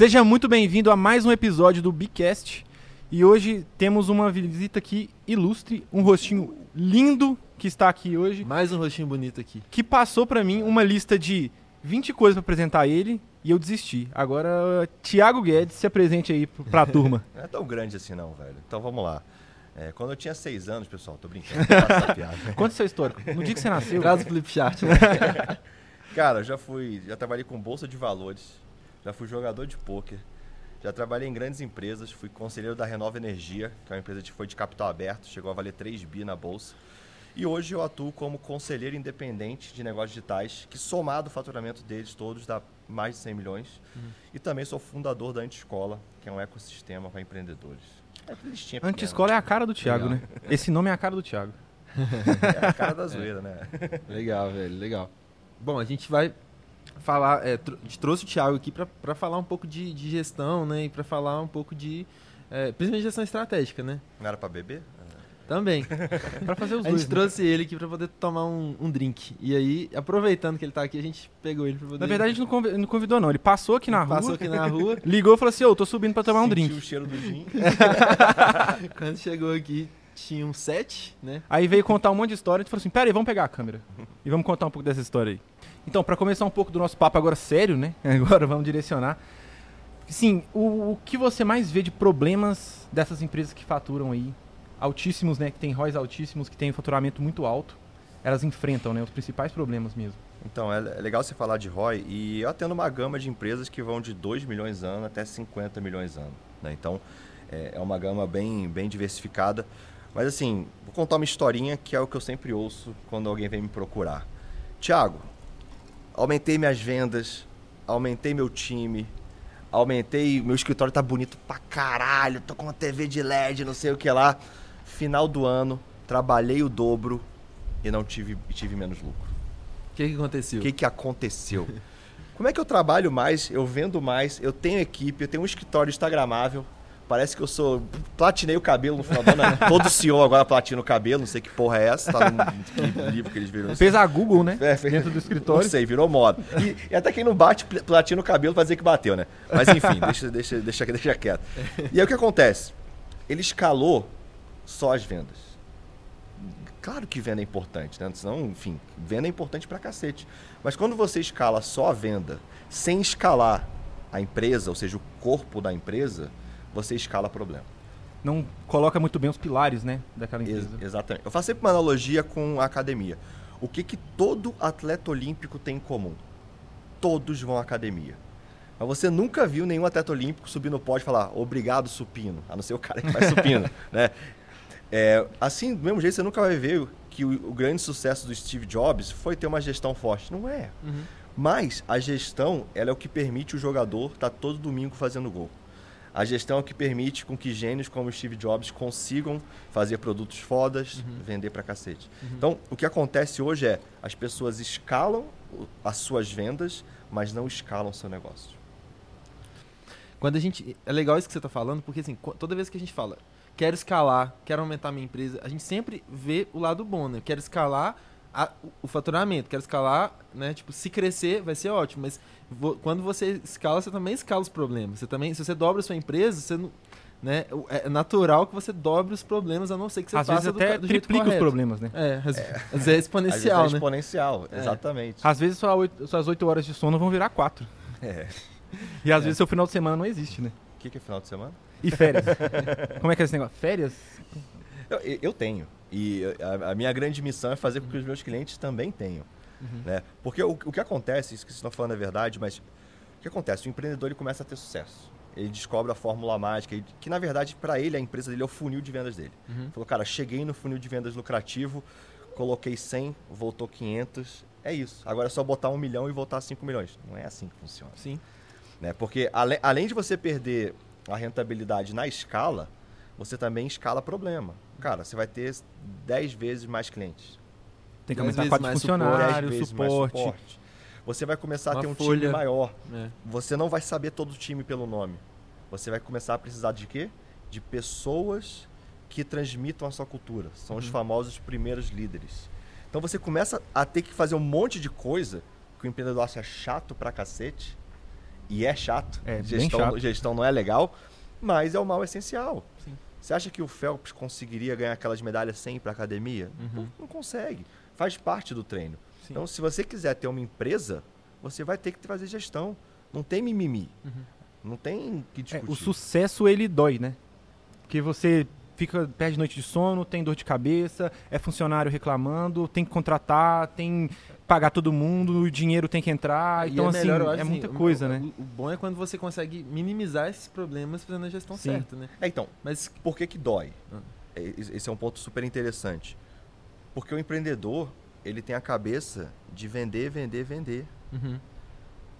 Seja muito bem-vindo a mais um episódio do Bicast. E hoje temos uma visita aqui ilustre, um rostinho lindo que está aqui hoje, Mais um rostinho bonito aqui. que passou pra mim uma lista de 20 coisas pra apresentar ele e eu desisti. Agora, Thiago Guedes, se apresente aí p- pra turma. Não é tão grande assim não, velho. Então vamos lá. É, quando eu tinha seis anos, pessoal, tô brincando, faço essa piada. Conta seu histórico. No dia que você nasceu, Traz o Flipchart. Cara, eu já fui, já trabalhei com bolsa de valores, já fui jogador de pôquer, já trabalhei em grandes empresas, fui conselheiro da Renova Energia, que é uma empresa que foi de capital aberto, chegou a valer 3 bi na bolsa. E hoje eu atuo como conselheiro independente de negócios digitais, que somado o faturamento deles todos dá mais de 100 milhões. E também sou fundador da Antiscola, que é um ecossistema para empreendedores. É Anti-escola é a cara do Thiago, Legal. né? Esse nome é a cara do Thiago. É a cara da zoeira, né? legal, velho, legal. Bom, a gente vai falar. é, a gente trouxe o Thiago aqui pra, pra falar um pouco de, de gestão, né? E pra falar um pouco de. é, principalmente gestão estratégica, né? Não era para beber? Também. Pra fazer os A dois. gente né? trouxe ele aqui pra poder tomar um, um drink. E aí, aproveitando que ele tá aqui, a gente pegou ele pra poder. Na verdade, a gente não não convidou, não. Ele passou aqui na rua, passou aqui na rua. ligou e falou assim: Ô, tô subindo pra tomar um Sentiu drink. o cheiro do gin. Quando chegou aqui, tinha um set, né? Aí veio contar um monte de história e a gente falou assim: pera aí, vamos pegar a câmera. E vamos contar um pouco dessa história aí. Então, pra começar um pouco do nosso papo agora sério, né? Agora vamos direcionar. Sim, o, o que você mais vê de problemas dessas empresas que faturam aí, altíssimos, né? Que tem ROIs altíssimos, que tem um faturamento muito alto, elas enfrentam, né? Os principais problemas mesmo. Então, é é legal você falar de ROI e eu atendo uma gama de empresas que vão de 2 milhões ano até 50 milhões ano. Né? Então, é é uma gama bem, bem diversificada. Mas assim, vou contar uma historinha que é o que eu sempre ouço quando alguém vem me procurar. Tiago, aumentei minhas vendas, aumentei meu time, aumentei, meu escritório tá bonito pra caralho, tô com uma TV de LED, não sei o que lá. Final do ano, trabalhei o dobro e não tive, tive menos lucro. O que, que aconteceu? O que, que aconteceu? Como é que eu trabalho mais, eu vendo mais, eu tenho equipe, eu tenho um escritório instagramável. Parece que eu sou. Platinei o cabelo no final do ano. né? Todo CEO agora platina o cabelo, não sei que porra é essa. Tá no livro que eles viram. Fez a Google, né? É, fez- Dentro do Não escritório. sei, virou moda. E, e até quem não bate, pl- platina o cabelo pra dizer que bateu, né? Mas enfim, deixa, deixa, deixa, deixa quieto. E aí o que acontece? Ele escalou só as vendas. Claro que venda é importante, né? Senão, enfim, venda é importante pra cacete. Mas quando você escala só a venda, sem escalar a empresa, ou seja, o corpo da empresa, você escala problema. Não coloca muito bem os pilares, né? Daquela Ex- empresa. exatamente. Eu faço sempre uma analogia com a academia. O que, que todo atleta olímpico tem em comum? Todos vão à academia. Mas você nunca viu nenhum atleta olímpico subir no pódio e falar obrigado, supino. A não ser o cara que faz supino. né? É, assim, do mesmo jeito, você nunca vai ver que o, o grande sucesso do Steve Jobs foi ter uma gestão forte. Não é. Uhum. Mas a gestão ela é o que permite o jogador estar todo domingo fazendo gol. A gestão é o que permite com que gênios como Steve Jobs consigam fazer produtos fodas, vender pra cacete. Então, o que acontece hoje é as pessoas escalam as suas vendas, mas não escalam seu negócio. Quando a gente. É legal isso que você tá falando, porque assim, toda vez que a gente fala, quero escalar, quero aumentar minha empresa, a gente sempre vê o lado bom, né? Quero escalar a- o- faturamento, quero escalar, né? Tipo, se crescer, vai ser ótimo. Mas vo- quando você escala, você também escala os problemas. Você também, se você dobra a sua empresa, você não. Né? É natural que você dobre os problemas, a não ser que você Às faça vezes do, até do jeito triplica os problemas, né? É, às, às vezes é Às vezes exponencial, é né? exponencial, É. exatamente. Às vezes sua oito- suas 8 horas de sono vão virar 4. É. E às vezes seu final de semana não existe, né? O que, que é final de semana? E férias? Como é que é esse negócio? Férias? Eu- eu tenho. E a, a minha grande missão é fazer com que os meus clientes também tenham. Né? Porque o, o que acontece, isso que vocês estão falando é verdade, mas o que acontece? O empreendedor ele começa a ter sucesso. Ele descobre a fórmula mágica, ele- que na verdade para ele a empresa dele é o funil de vendas dele. Uhum. Falou, cara, cheguei no funil de vendas lucrativo, coloquei 100, voltou 500, é isso. Agora é só botar um milhão e voltar 5 milhões. Não é assim que funciona Sim. né? Porque ale- além de você perder a rentabilidade na escala, você também escala problema. Cara, você vai ter 10 vezes mais clientes, Tem que aumentar dez funcionários, vezes suporte. mais suporte. Você vai começar a ter um folha. time maior. É. Você não vai saber todo o time pelo nome. Você vai começar a precisar de quê? De pessoas que transmitam a sua cultura. São os Uhum. famosos primeiros líderes. Então você começa a ter que fazer um monte de coisa que o empreendedor acha chato pra cacete e é chato. É, bem gestão, chato. gestão não é legal, mas é o mal essencial. Você acha que o Phelps conseguiria ganhar aquelas medalhas sem ir para academia? Uhum. Não, não consegue. Faz parte do treino. Sim. Então, se você quiser ter uma empresa, você vai ter que fazer gestão. Não tem mimimi. Uhum. Não tem que É, discutir. o sucesso ele dói, né? Porque você fica perde noite de sono, tem dor de cabeça, é funcionário reclamando, tem que contratar, tem pagar todo mundo, o dinheiro tem que entrar, E então é assim, melhor, acho, é assim, muita coisa, o, né? O, bom é quando você consegue minimizar esses problemas fazendo a gestão Sim. certa, né? É, então, Mas por que que dói? Ah. É, Esse esse é um ponto super interessante. Porque o empreendedor, ele tem a cabeça de vender, vender, vender. uhum,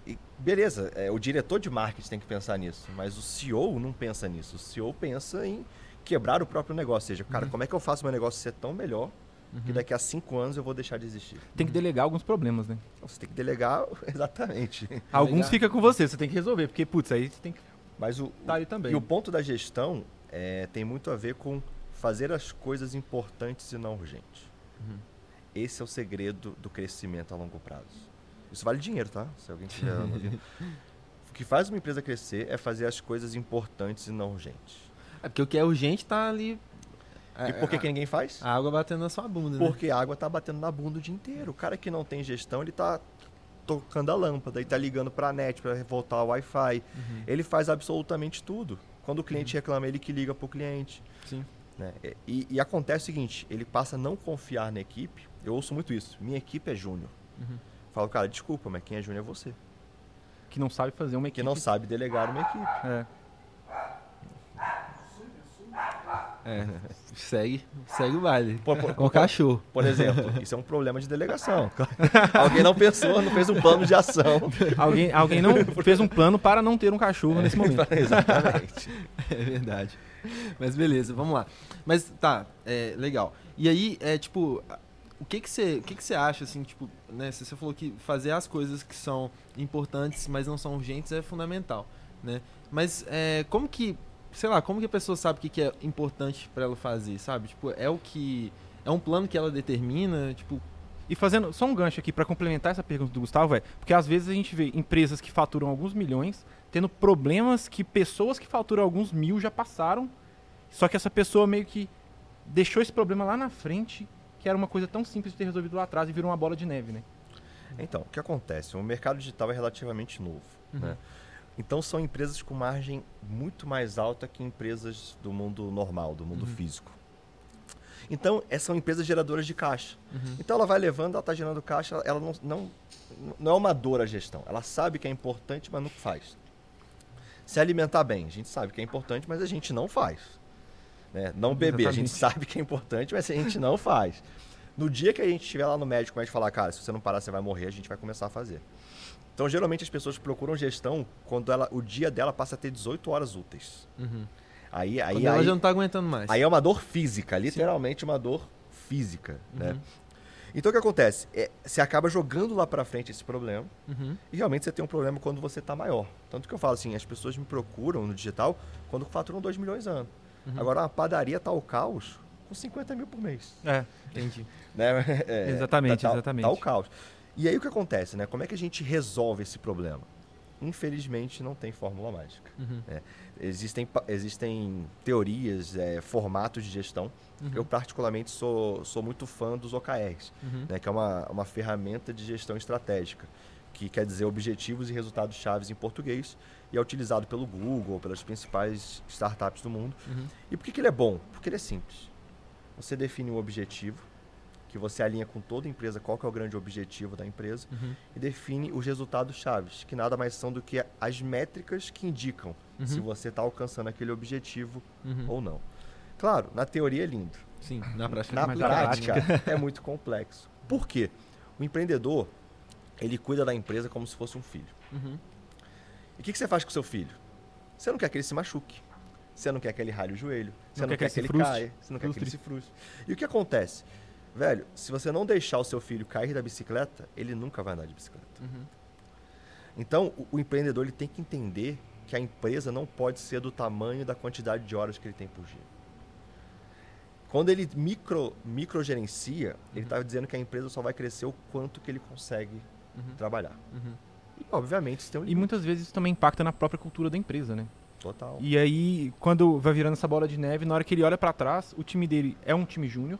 E beleza, é, o diretor de marketing tem que pensar nisso, mas o CEO não pensa nisso. O CEO pensa em quebrar o próprio negócio. Ou seja, cara, Uhum. como é que eu faço meu negócio ser tão melhor que uhum. daqui a cinco anos eu vou deixar de existir? Tem que delegar alguns problemas, né? Você tem que delegar exatamente. Alguns fica com você, você tem que resolver, porque putz, aí você tem que Mas o, estar ali também. E o ponto da gestão é, tem muito a ver com fazer as coisas importantes e não urgentes. Uhum. Esse é o segredo do crescimento a longo prazo. Isso vale dinheiro, tá? Se alguém quiser. anotar. o que faz uma empresa crescer é fazer as coisas importantes e não urgentes. É porque o que é urgente tá ali. E por que, que ninguém faz? A água batendo na sua bunda, né? Porque a água tá batendo na bunda o dia inteiro. O cara que não tem gestão, ele tá tocando a lâmpada e tá ligando pra net para voltar ao Wi-Fi. Uhum. Ele faz absolutamente tudo. Quando o cliente reclama, ele que liga pro cliente. Sim. né? E, e acontece o seguinte, ele passa a não confiar na equipe. Eu ouço muito isso. Minha equipe é júnior. Uhum. Falo, cara, desculpa, mas quem é júnior é você. Que não sabe fazer uma Que equipe. não sabe delegar uma equipe. É. É. segue, segue o baile. Por, por- Com o cachorro. por exemplo, isso é um problema de delegação. Alguém não pensou, não fez um plano de ação. Alguém, alguém não fez um plano para não ter um cachorro nesse momento. Exatamente. É verdade. Mas beleza, vamos lá. Mas tá, é legal. E aí, é tipo, o que que você, o que que você acha assim, tipo, né, você falou que fazer as coisas que são importantes, mas não são urgentes é fundamental, né? Mas é, como que, sei lá, como que a pessoa sabe o que que é importante pra ela fazer, sabe? Tipo, é o que é um plano que ela determina, tipo, E fazendo só um gancho aqui para complementar essa pergunta do Gustavo, é porque às vezes a gente vê empresas que faturam alguns milhões tendo problemas que pessoas que faturam alguns mil já passaram, só que essa pessoa meio que deixou esse problema lá na frente, que era uma coisa tão simples de ter resolvido lá atrás e virou uma bola de neve, né? Então, o que acontece? O mercado digital é relativamente novo. Uhum. Né? Então, são empresas com margem muito mais alta que empresas do mundo normal, do mundo Uhum. físico. Então, essas são empresas geradoras de caixa. uhum, Então, ela vai levando, ela está gerando caixa, ela não, não, não é uma dor a gestão. Ela sabe que é importante, mas não faz. Se alimentar bem, a gente sabe que é importante, mas a gente não faz. Né? Não beber, a gente Exatamente. sabe que é importante, mas a gente não faz. No dia que a gente estiver lá no médico, o médico falar, cara, se você não parar, você vai morrer, a gente vai começar a fazer. Então, geralmente, as pessoas procuram gestão quando ela, o dia dela passa a ter 18 horas úteis. uhum. Aí, aí, Quando ela aí, já não tá aguentando mais. aí é uma dor física, literalmente uma dor física. Né? Uhum. Então, o que acontece? É, você acaba jogando lá pra frente esse problema Uhum. e realmente você tem um problema quando você tá maior. Tanto que eu falo assim, as pessoas me procuram no digital quando faturam 2 milhões ano. Uhum. Agora, uma padaria tá ao caos com 50 mil por mês. É, Entendi. Né? É, Exatamente, tá, tá- exatamente. Tá o caos. E aí o que acontece, né? Como é que a gente resolve esse problema? Infelizmente não tem fórmula mágica. Uhum. Existem, pa- existem teorias, é, formatos de gestão. Uhum. Eu particularmente sou, sou muito fã dos OKRs, Uhum. né? que é uma, uma ferramenta de gestão estratégica, que quer dizer objetivos e resultados chaves em português, e é utilizado pelo Google, pelas principais startups do mundo. Uhum. E por que, que ele é bom? Porque ele é simples. Você define um objetivo, que você alinha com toda a empresa qual é o grande objetivo da empresa, Uhum. e define os resultados chaves, que nada mais são do que as métricas que indicam Uhum. se você está alcançando aquele objetivo Uhum. ou não. Claro, na teoria é lindo. Sim, na prática. Na na prática é muito complexo. Por quê? O empreendedor, ele cuida da empresa como se fosse um filho. Uhum. E o que, que você faz com o seu filho? Você não quer que ele se machuque. Você não quer que ele rale o joelho. Você Não não, quer quer, que ele que ele frustre. caia. Você não quer que ele Frustre. se frustre. E o que acontece? Velho, se você não deixar o seu filho cair da bicicleta, ele nunca vai andar de bicicleta. Uhum. Então, o, o empreendedor ele tem que entender que a empresa não pode ser do tamanho da quantidade de horas que ele tem por dia. Quando ele micro, microgerencia, ele está dizendo que a empresa só vai crescer o quanto que ele consegue Uhum. trabalhar. Uhum. E, obviamente, isso tem um E limite. muitas vezes isso também impacta na própria cultura da empresa, né? Total. E aí, quando vai virando essa bola de neve, na hora que ele olha pra trás, o time dele é um time júnior,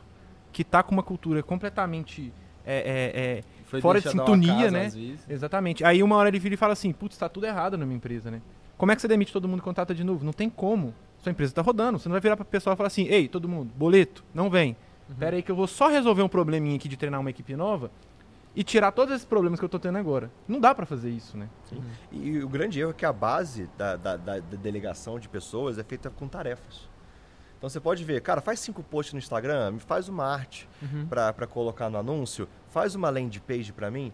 que tá com uma cultura completamente. É, é, é, Fora de sintonia, acaso, né? exatamente. Aí uma hora ele vira e fala assim: putz, tá tudo errado na minha empresa, né? Como é que você demite todo mundo e contrata de novo? Não tem como. Sua empresa tá rodando. Você não vai virar pra pessoal e falar assim: ei, todo mundo, boleto, não vem. Pera aí que eu vou só resolver um probleminha aqui de treinar uma equipe nova e tirar todos esses problemas que eu tô tendo agora. Não dá pra fazer isso, né? E o grande erro é que a base da, da- da- da delegação de pessoas é feita com tarefas. Então você pode ver, cara, faz cinco posts no Instagram, faz uma arte Uhum. para colocar no anúncio, faz uma landing page para mim.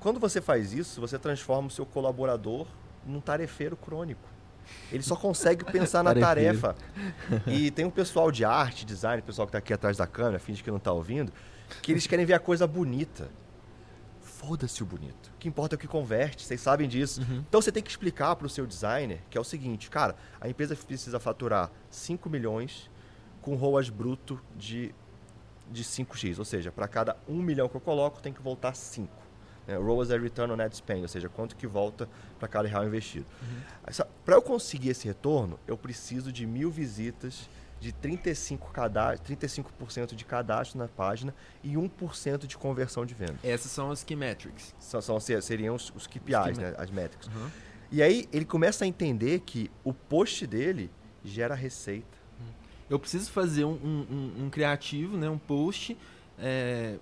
Quando você faz isso, você transforma o seu colaborador num tarefeiro crônico. Ele só consegue pensar na tarefa. E tem um pessoal de arte, design, pessoal que está aqui atrás da câmera, finge que não está ouvindo, que eles querem ver a coisa bonita. Foda-se o bonito. O que importa é o que converte, vocês sabem disso. Então você tem que explicar para o seu designer que é o seguinte, cara, a empresa precisa faturar 5 milhões com ROAS bruto de, de 5x, ou seja, para cada 1 milhão que eu coloco, tem que voltar 5. Né? ROAS é Return on Ad Spend, ou seja, quanto que volta para cada real investido. Para eu conseguir esse retorno, eu preciso de mil visitas, de 35 cadastro, 35% de cadastro na página e 1% de conversão de venda. Essas são as key metrics. São, são- seriam os, os KPIs, Os key né? as métricas. Uhum. E aí ele começa a entender que o post dele gera receita. Eu preciso fazer um, um- um- criativo, né? Um post. é,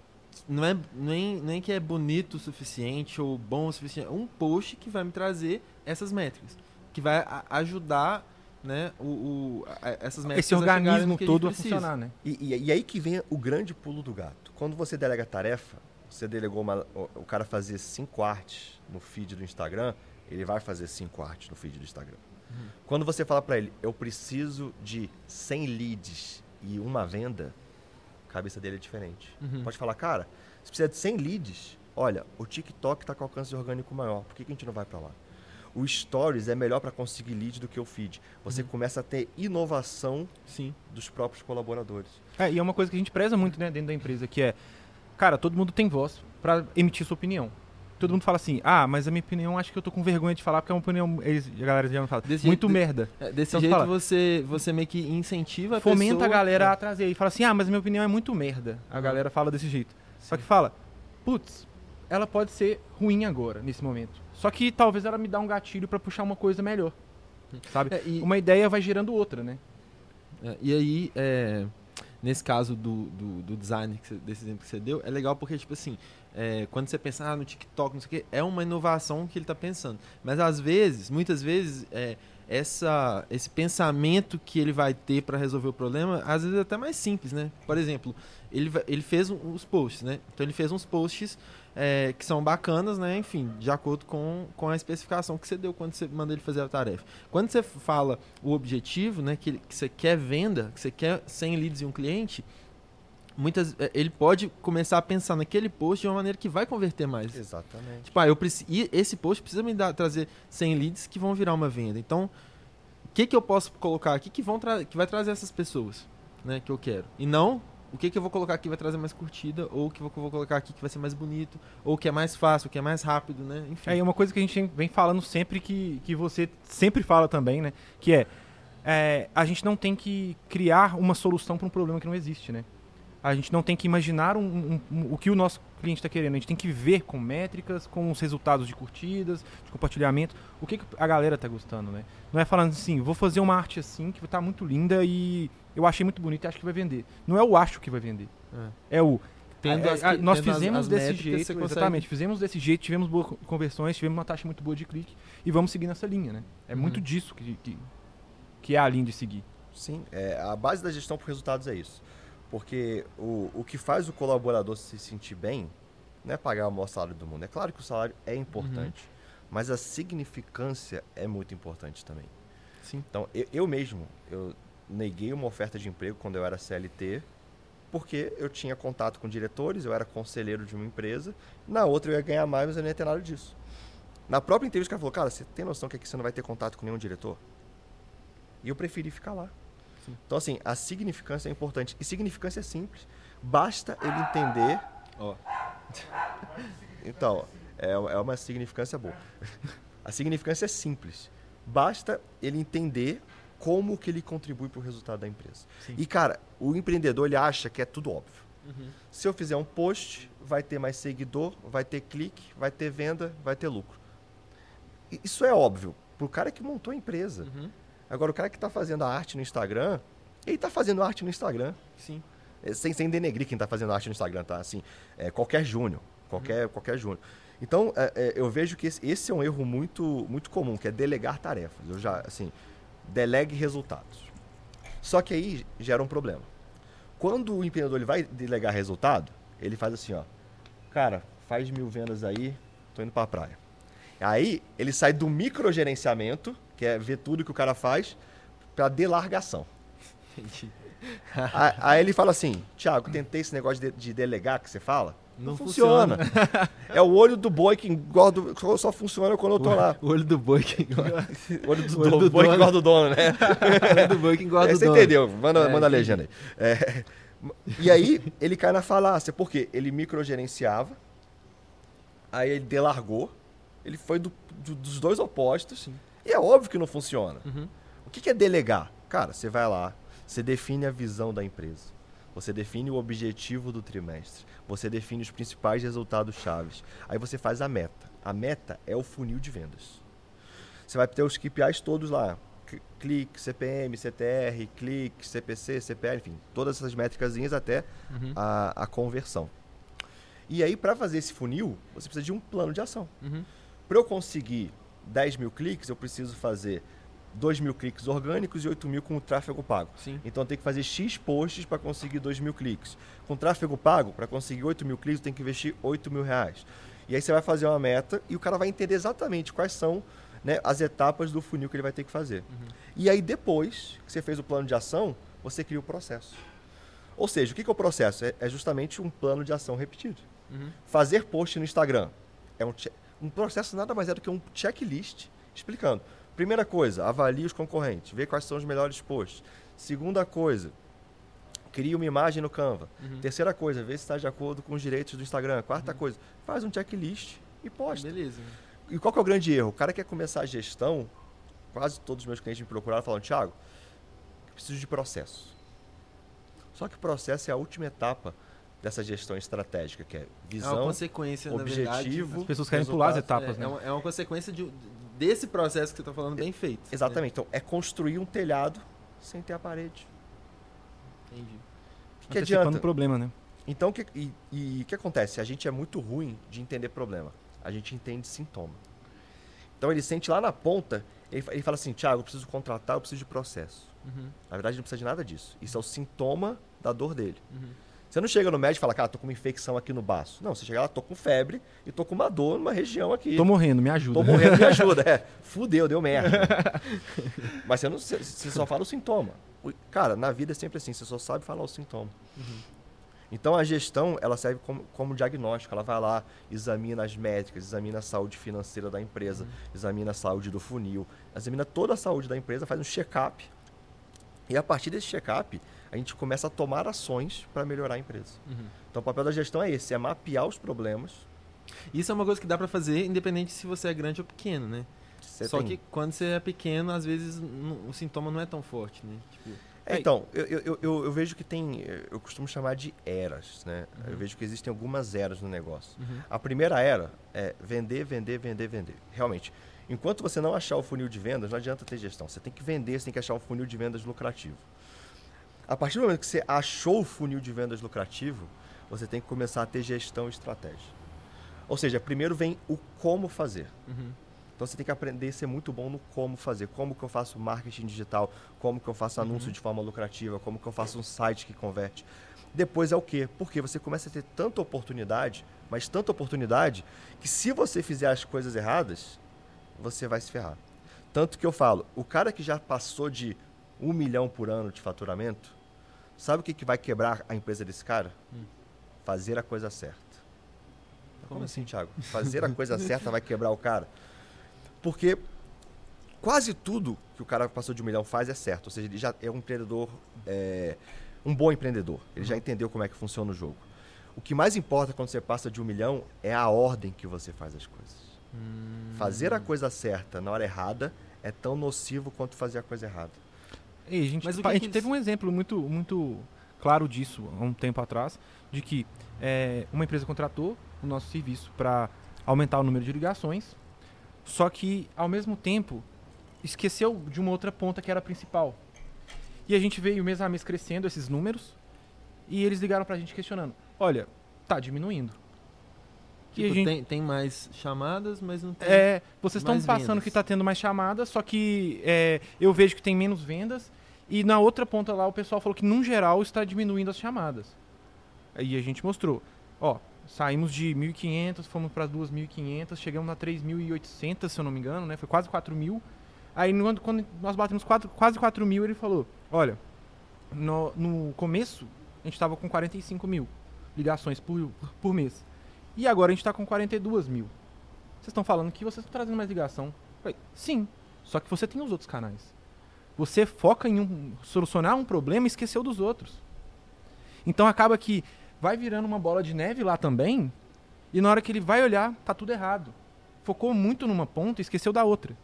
não, é, nem, nem que é bonito o suficiente ou bom o suficiente. Um post que vai me trazer essas métricas. Que vai ajudar né, o, o- a- essas métricas Esse a organismo a todo a precisa. funcionar, né? E, e- e aí que vem o grande pulo do gato. Quando você delega tarefa, você delegou uma, o, o cara fazer cinco artes no feed do Instagram, ele vai fazer cinco artes no feed do Instagram. Quando você fala para ele, eu preciso de 100 leads e uma venda, a cabeça dele é diferente. Uhum. Pode falar, cara, você precisa de 100 leads. Olha, o TikTok está com alcance orgânico maior. Por que, que a gente não vai para lá? O Stories é melhor para conseguir lead do que o feed. Você começa a ter inovação Sim. dos próprios colaboradores. É, e é uma coisa que a gente preza muito, né, dentro da empresa, que é, cara, todo mundo tem voz pra emitir sua opinião. Todo mundo fala assim, ah, mas a minha opinião acho que eu tô com vergonha de falar porque é uma opinião, eles, a galera já não fala, Desse muito jeito- merda. É, desse Então, jeito fala. você, você meio que incentiva a Fomenta pessoa- a galera É. a trazer e fala assim, ah, mas a minha opinião é muito merda. A Uhum. galera fala desse jeito. Só que fala, putz, ela pode ser ruim agora, nesse momento. Só que talvez ela me dá um gatilho pra puxar uma coisa melhor. Sabe? É, e- Uma ideia vai gerando outra, né? É, e aí, é, nesse caso do, do, do design, você- desse exemplo que você deu, é legal porque, tipo assim, é, quando você pensa ah, no TikTok, não sei o quê, é uma inovação que ele está pensando. Mas às vezes, muitas vezes, é, essa, esse pensamento que ele vai ter para resolver o problema, às vezes é até mais simples, né? Por exemplo, ele, ele fez um- os posts, né? Então ele fez uns posts é, que são bacanas, né? Enfim, de acordo com, com a especificação que você deu quando você manda ele fazer a tarefa. Quando você fala o objetivo, né? Que, que você quer venda, que você quer 100 leads e um cliente, muitas, é, ele pode começar a pensar naquele post de uma maneira que vai converter mais. Exatamente. Tipo, ah, eu preciso, esse post precisa me dar, trazer 100 leads que vão virar uma venda. Então, o que, que eu posso colocar aqui que, vão que vai trazer essas pessoas né, que eu quero? E não o que, que eu vou colocar aqui vai trazer mais curtida, ou o que eu vou colocar aqui que vai ser mais bonito, ou que é mais fácil, que é mais rápido, né? Enfim. É, uma coisa que a gente vem falando sempre, que, que você sempre fala também, né? Que é, é, a gente não tem que criar uma solução para um problema que não existe, né? A gente não tem que imaginar um- um- um- o que o nosso cliente está querendo. A gente tem que ver com métricas, com os resultados de curtidas, de compartilhamento, o que, que a galera tá gostando, né? Não é falando assim, vou fazer uma arte assim que tá muito linda e eu achei muito bonito e acho que vai vender. Não é o acho que vai vender. É o Tendo a- as a- que- nós tendo as- fizemos as desse métricas, jeito, consegue- exatamente, fizemos desse jeito, tivemos boas co- conversões, tivemos uma taxa muito boa de clique e vamos seguir nessa linha, né? É Uhum. muito disso que, que, que é a linha de seguir. Sim, é, a base da gestão por resultados é isso. Porque o, o que faz o colaborador se sentir bem não é pagar o maior salário do mundo. É claro que o salário é importante, mas a significância é muito importante também. Sim. Então, eu, eu mesmo, eu neguei uma oferta de emprego quando eu era CLT, porque eu tinha contato com diretores, eu era conselheiro de uma empresa, na outra eu ia ganhar mais, mas eu não ia ter nada disso. Na própria entrevista, o cara falou, cara, você tem noção que aqui você não vai ter contato com nenhum diretor? E eu preferi ficar lá. Sim. Então, assim, a significância é importante. E significância é simples. Basta ele entender. Ó. Então, é, é uma significância boa. A significância é simples. Basta ele entender como que ele contribui para o resultado da empresa. Sim. E, cara, o empreendedor ele acha que é tudo óbvio. Se eu fizer um post, vai ter mais seguidor, vai ter clique, vai ter venda, vai ter lucro. Isso é óbvio para o cara que montou a empresa. Uhum. Agora, o cara que está fazendo a arte no Instagram, ele está fazendo arte no Instagram. Sim. É, Sem, sem denegrir quem está fazendo arte no Instagram, tá? Assim, é, qualquer júnior. Qualquer, qualquer júnior. Então, é, é, eu vejo que esse, esse é um erro muito, muito comum, que é delegar tarefas. Eu já, assim, delegue resultados. Só que aí gera um problema. Quando o empreendedor ele vai delegar resultado, ele faz assim, ó. Cara, faz mil vendas aí, tô indo pra praia. Aí ele sai do microgerenciamento, que é ver tudo que o cara faz, pra delargação. Entendi. Aí, ele fala assim, Thiago, tentei esse negócio de, de delegar que você fala. Não é o olho do boi que engorda, só funciona quando eu tô lá. O olho do boi que engorda. O olho do, O olho do do boi que dono. engorda o dono, né? o olho do boi que engorda É, o você dono. entendeu? Manda, É, manda a legenda aí. É, e aí ele cai na falácia, porque ele microgerenciava, aí ele delargou, ele foi do- do- dos dois opostos, e é óbvio que não funciona. Uhum. O que que é delegar? Cara, você vai lá, você define a visão da empresa, você define o objetivo do trimestre, você define os principais resultados chaves, aí você faz a meta. A meta é o funil de vendas. Você vai ter os KPIs todos lá. Clique, CPM, CTR, clique, CPC, CPR, enfim, todas essas métricas até Uhum. a, a conversão. E aí, para fazer esse funil, você precisa de um plano de ação. Uhum. Para eu conseguir 10 mil cliques, eu preciso fazer 2 mil cliques orgânicos e 8 mil com o tráfego pago. Sim. Então eu tenho que fazer X posts para conseguir 2 mil cliques. Com tráfego pago, para conseguir 8 mil cliques, eu tenho que investir 8 mil reais. E aí você vai fazer uma meta e o cara vai entender exatamente quais são né, as etapas do funil que ele vai ter que fazer. E aí depois que você fez o plano de ação, você cria o processo. Ou seja, o que é o processo? É, é justamente um plano de ação repetido. Uhum. Fazer post no Instagram é um, um processo nada mais é do que um checklist explicando. Primeira coisa, avalie os concorrentes, vê quais são os melhores posts. Segunda coisa, cria uma imagem no Canva. Uhum. Terceira coisa, vê se está de acordo com os direitos do Instagram. Quarta coisa, faz um checklist e posta. Beleza. E qual que é o grande erro? O cara quer começar a gestão, quase todos os meus clientes me procuraram falando, Thiago, preciso de processo. Só que o processo é a última etapa dessa gestão estratégica, que é É uma visão, consequência, na objetivo, verdade. As pessoas querem pular as etapas, é, né? é uma, é uma consequência de, desse processo que você está falando bem feito. Exatamente. Então, é construir um telhado sem ter a parede. Entendi. O que, adianta? o problema, né? Então, o que, e, o que acontece? A gente é muito ruim de entender problema. A gente entende sintoma. Então, ele sente lá na ponta, ele, ele fala assim, Thiago, eu preciso contratar, eu preciso de processo. Uhum. Na verdade, não precisa de nada disso. Isso é o sintoma da dor dele. Uhum. Você não chega no médico e fala, cara, tô com uma infecção aqui no baço. Não, você chega lá, tô com febre e tô com uma dor numa região aqui. Tô morrendo, me ajuda. Tô morrendo, me ajuda. É, fudeu, deu merda. Mas você, não, você, só fala o sintoma. Cara, na vida é sempre assim, você só sabe falar o sintoma. Então a gestão, ela serve como, como diagnóstico. Ela vai lá, examina as métricas, examina a saúde financeira da empresa, examina a saúde do funil, examina toda a saúde da empresa, faz um check-up. E a partir desse check-up, a gente começa a tomar ações para melhorar a empresa. Uhum. Então o papel da gestão é esse, é mapear os problemas. Isso é uma coisa que dá pra fazer independente se você é grande ou pequeno, né? Você Só tem- que quando você é pequeno, às vezes o sintoma não é tão forte, né? Tipo, É, então, eu, eu, eu, eu vejo que tem. Eu costumo chamar de eras, né? Eu vejo que existem algumas eras no negócio. Uhum. A primeira era é vender, vender, vender, vender. Realmente. Enquanto você não achar o funil de vendas, não adianta ter gestão. Você tem que vender, você tem que achar um funil de vendas lucrativo. A partir do momento que você achou o funil de vendas lucrativo, você tem que começar a ter gestão e estratégia. Ou seja, primeiro vem o como fazer. Uhum. Então você tem que aprender a ser muito bom no como fazer. Como que eu faço marketing digital, como que eu faço anúncio de forma lucrativa, como que eu faço um site que converte. Depois é o quê? Porque você começa a ter tanta oportunidade, mas tanta oportunidade, que se você fizer as coisas erradas, você vai se ferrar. Tanto que eu falo, o cara que já passou de um milhão por ano de faturamento, sabe o que, que vai quebrar a empresa desse cara? Fazer a coisa certa. Como assim, Thiago? Fazer a coisa certa vai quebrar o cara? Porque quase tudo que o cara que passou de um milhão faz é certo. Ou seja, ele já é um empreendedor, é, um bom empreendedor. Ele já entendeu como é que funciona o jogo. O que mais importa quando você passa de um milhão é a ordem que você faz as coisas. Hum. Fazer a coisa certa na hora errada é tão nocivo quanto fazer a coisa errada. E a gente, Mas a gente teve um exemplo muito, muito claro disso há um tempo atrás, de que é, uma empresa contratou o nosso serviço para aumentar o número de ligações, só que ao mesmo tempo esqueceu de uma outra ponta que era a principal. E a gente veio mês a mês crescendo esses números e eles ligaram pra gente questionando: olha, tá diminuindo. A Tipo, gente- tem, tem mais chamadas, mas não tem. É, vocês estão passando vendas. que está tendo mais chamadas, só que é, eu vejo que tem menos vendas. E na outra ponta lá, o pessoal falou que, num geral, está diminuindo as chamadas. Aí a gente mostrou. Ó, saímos de 1.500, fomos para 2.500, chegamos a 3.800, se eu não me engano, né? Foi quase 4.000. Aí, quando, quando nós batemos quatro, quase 4.000, ele falou, olha, no, no começo, a gente estava com 45 mil ligações por, por mês. E agora a gente está com 42 mil. Vocês estão falando que vocês estão trazendo mais ligação. Falei, sim, só que você tem os outros canais. Você foca em um, solucionar um problema e esqueceu dos outros. Então acaba que vai virando uma bola de neve lá também, e na hora que ele vai olhar, tá tudo errado. Focou muito numa ponta e esqueceu da outra.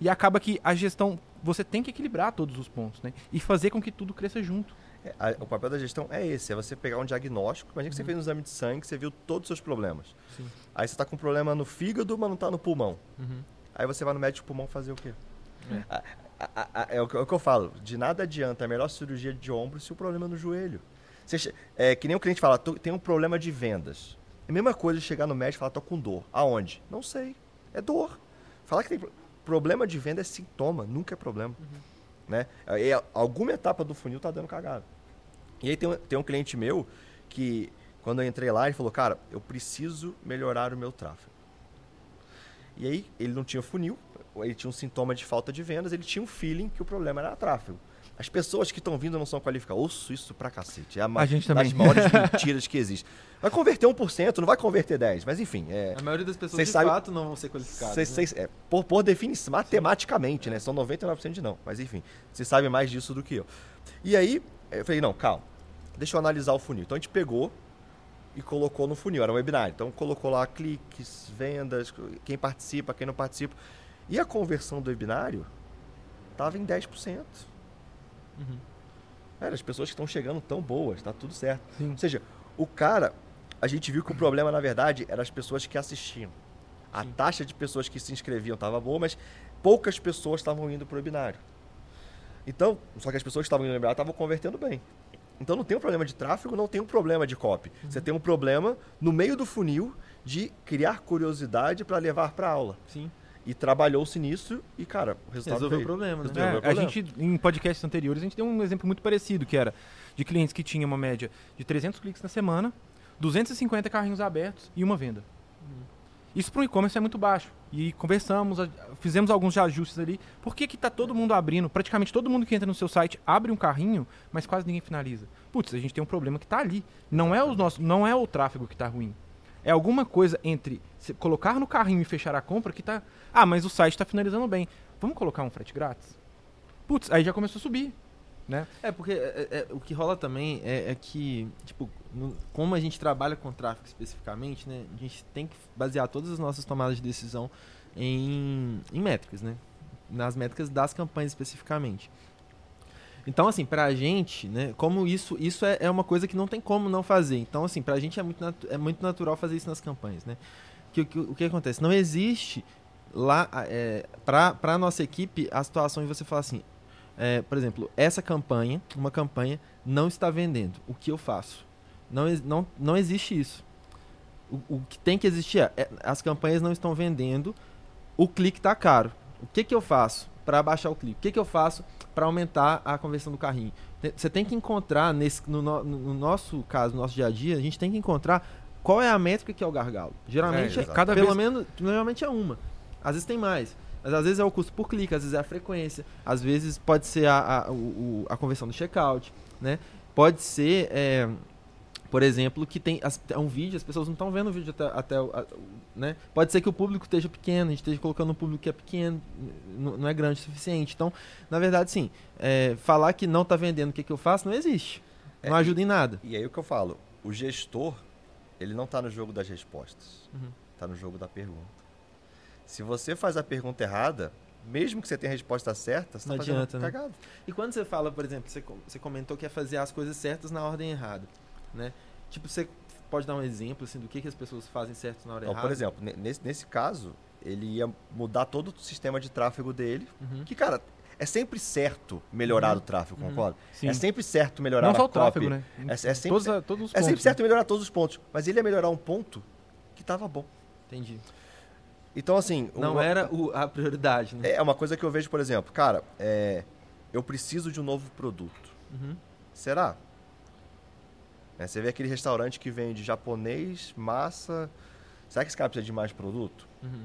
E acaba que a gestão, você tem que equilibrar todos os pontos, né? E fazer com que tudo cresça junto. É, a- o papel da gestão é esse, é você pegar um diagnóstico. Imagina que você fez um exame de sangue, você viu todos os seus problemas. Sim. Aí você está com um problema no fígado, mas não está no pulmão. Uhum. Aí você vai no médico pulmão fazer o quê? É. A- a- a- É, o que, é o que eu falo. De nada adianta a melhor cirurgia de ombro se o problema é no joelho. Você é que nem o cliente fala, "Tô- tem um problema de vendas. É a mesma coisa chegar no médico e falar, tô com dor. Aonde? Não sei. É dor. Falar que tem pro- problema de venda é sintoma, nunca é problema. Né? É, é- alguma etapa do funil tá dando cagada. E aí tem um, tem um cliente meu que, quando eu entrei lá, ele falou, cara, eu preciso melhorar o meu tráfego. E aí ele não tinha funil, ele tinha um sintoma de falta de vendas, ele tinha um feeling que o problema era tráfego. As pessoas que estão vindo não são qualificadas. Ouço isso pra cacete. É a, ma- A gente das também. maiores mentiras que existe. Vai converter 1%, não vai converter 10%, mas enfim. É, A maioria das pessoas Vocês de sabem- fato não vão ser qualificadas. Cês- né? cês- é, por, por definição, matematicamente, né? São 99% de não. Mas enfim, você sabe mais disso do que eu. E aí, eu falei, não, calma. Deixa eu analisar o funil. Então a gente pegou e colocou no funil. Era um webinar. Então colocou lá cliques, vendas, quem participa, quem não participa. E a conversão do webinário estava em 10%. Uhum. Era, as pessoas que estão chegando tão boas, tá tudo certo. Sim. Ou seja, o cara, a gente viu que o problema, na verdade, eram as pessoas que assistiam. A Sim. taxa de pessoas que se inscreviam estava boa, mas poucas pessoas estavam indo para o webinário. Então, só que as pessoas que estavam indo no webinário estavam convertendo bem. Então não tem um problema de tráfego, não tem um problema de copy. Você tem um problema no meio do funil de criar curiosidade para levar para aula. Sim. E trabalhou-se nisso e, cara, o resultado Resolveu o veio. problema, né? Resolveu É, o a problema. gente, em podcasts anteriores, a gente deu um exemplo muito parecido, que era de clientes que tinham uma média de 300 cliques na semana, 250 carrinhos abertos e uma venda. Isso para o e-commerce é muito baixo. E conversamos, a- fizemos alguns ajustes ali. Por que que tá todo mundo abrindo? Praticamente todo mundo que entra no seu site abre um carrinho, mas quase ninguém finaliza. Putz, a gente tem um problema que está ali. Não é o nosso, não é o tráfego que está ruim. É alguma coisa entre colocar no carrinho e fechar a compra que tá. Ah, mas o site está finalizando bem. Vamos colocar um frete grátis? Putz, aí já começou a subir. Né? É, porque é, é, o que rola também é, é que, tipo, no- como a gente trabalha com tráfego especificamente, né? A gente tem que basear todas as nossas tomadas de decisão em, em métricas, né? Nas métricas das campanhas especificamente. Então, assim, pra gente, né? Como isso, isso é, é uma coisa que não tem como não fazer. Então, assim, pra gente é muito, é muito natural fazer isso nas campanhas, né? Que, que- o que acontece? Não existe lá, é, pra, pra nossa equipe, a situação de você falar assim, é, por exemplo, essa campanha, uma campanha, não está vendendo. O que eu faço? Não, não, não existe isso. O, o que tem que existir é, é, as campanhas não estão vendendo, o clique está caro. O que, que eu faço para baixar o clique? O que, que eu faço para aumentar a conversão do carrinho? Você tem que encontrar, nesse, no, no- no nosso caso, no nosso dia a dia, a gente tem que encontrar qual é a métrica que é o gargalo. Geralmente, É, é. Cada pelo vez- menos, normalmente é uma. Às vezes tem mais. Mas às vezes é o custo por clique, às vezes é a frequência, às vezes pode ser a, a, o- a conversão do checkout, né? Pode ser, é, por exemplo, que tem as- é um vídeo, as pessoas não estão vendo o vídeo até, até o, a- né? Pode ser que o público esteja pequeno, a gente esteja colocando um público que é pequeno, não é grande o suficiente. Então, na verdade, sim, é, falar que não está vendendo o que, que eu faço não existe. É, Não ajuda em nada. E aí o que eu falo, o gestor ele não está no jogo das respostas. Uhum. Está no jogo da pergunta. Se você faz a pergunta errada, mesmo que você tenha a resposta certa, você Não está fazendo adianta, né? cagada. E quando você fala, por exemplo, você, você comentou que é fazer as coisas certas na ordem errada, né? Tipo, você pode dar um exemplo assim do que, que as pessoas fazem certo na hora Então, errada? por exemplo, ne- nesse, nesse caso, ele ia mudar todo o sistema de tráfego dele. Uhum. Que, cara, é sempre certo melhorar Uhum. o tráfego, Uhum. concorda? Sim. É sempre certo melhorar Não só o tráfego, copy. né? É, é sempre, todos, a- todos os é pontos, sempre né? certo melhorar todos os pontos. Mas ele ia melhorar um ponto que estava bom. Entendi. Então, assim... Não uma- era o- a prioridade, né? É uma coisa que eu vejo, por exemplo, cara, é, eu preciso de um novo produto. Uhum. Será? É, você vê aquele restaurante que vende japonês, massa. Será que esse cara precisa de mais produto? Uhum.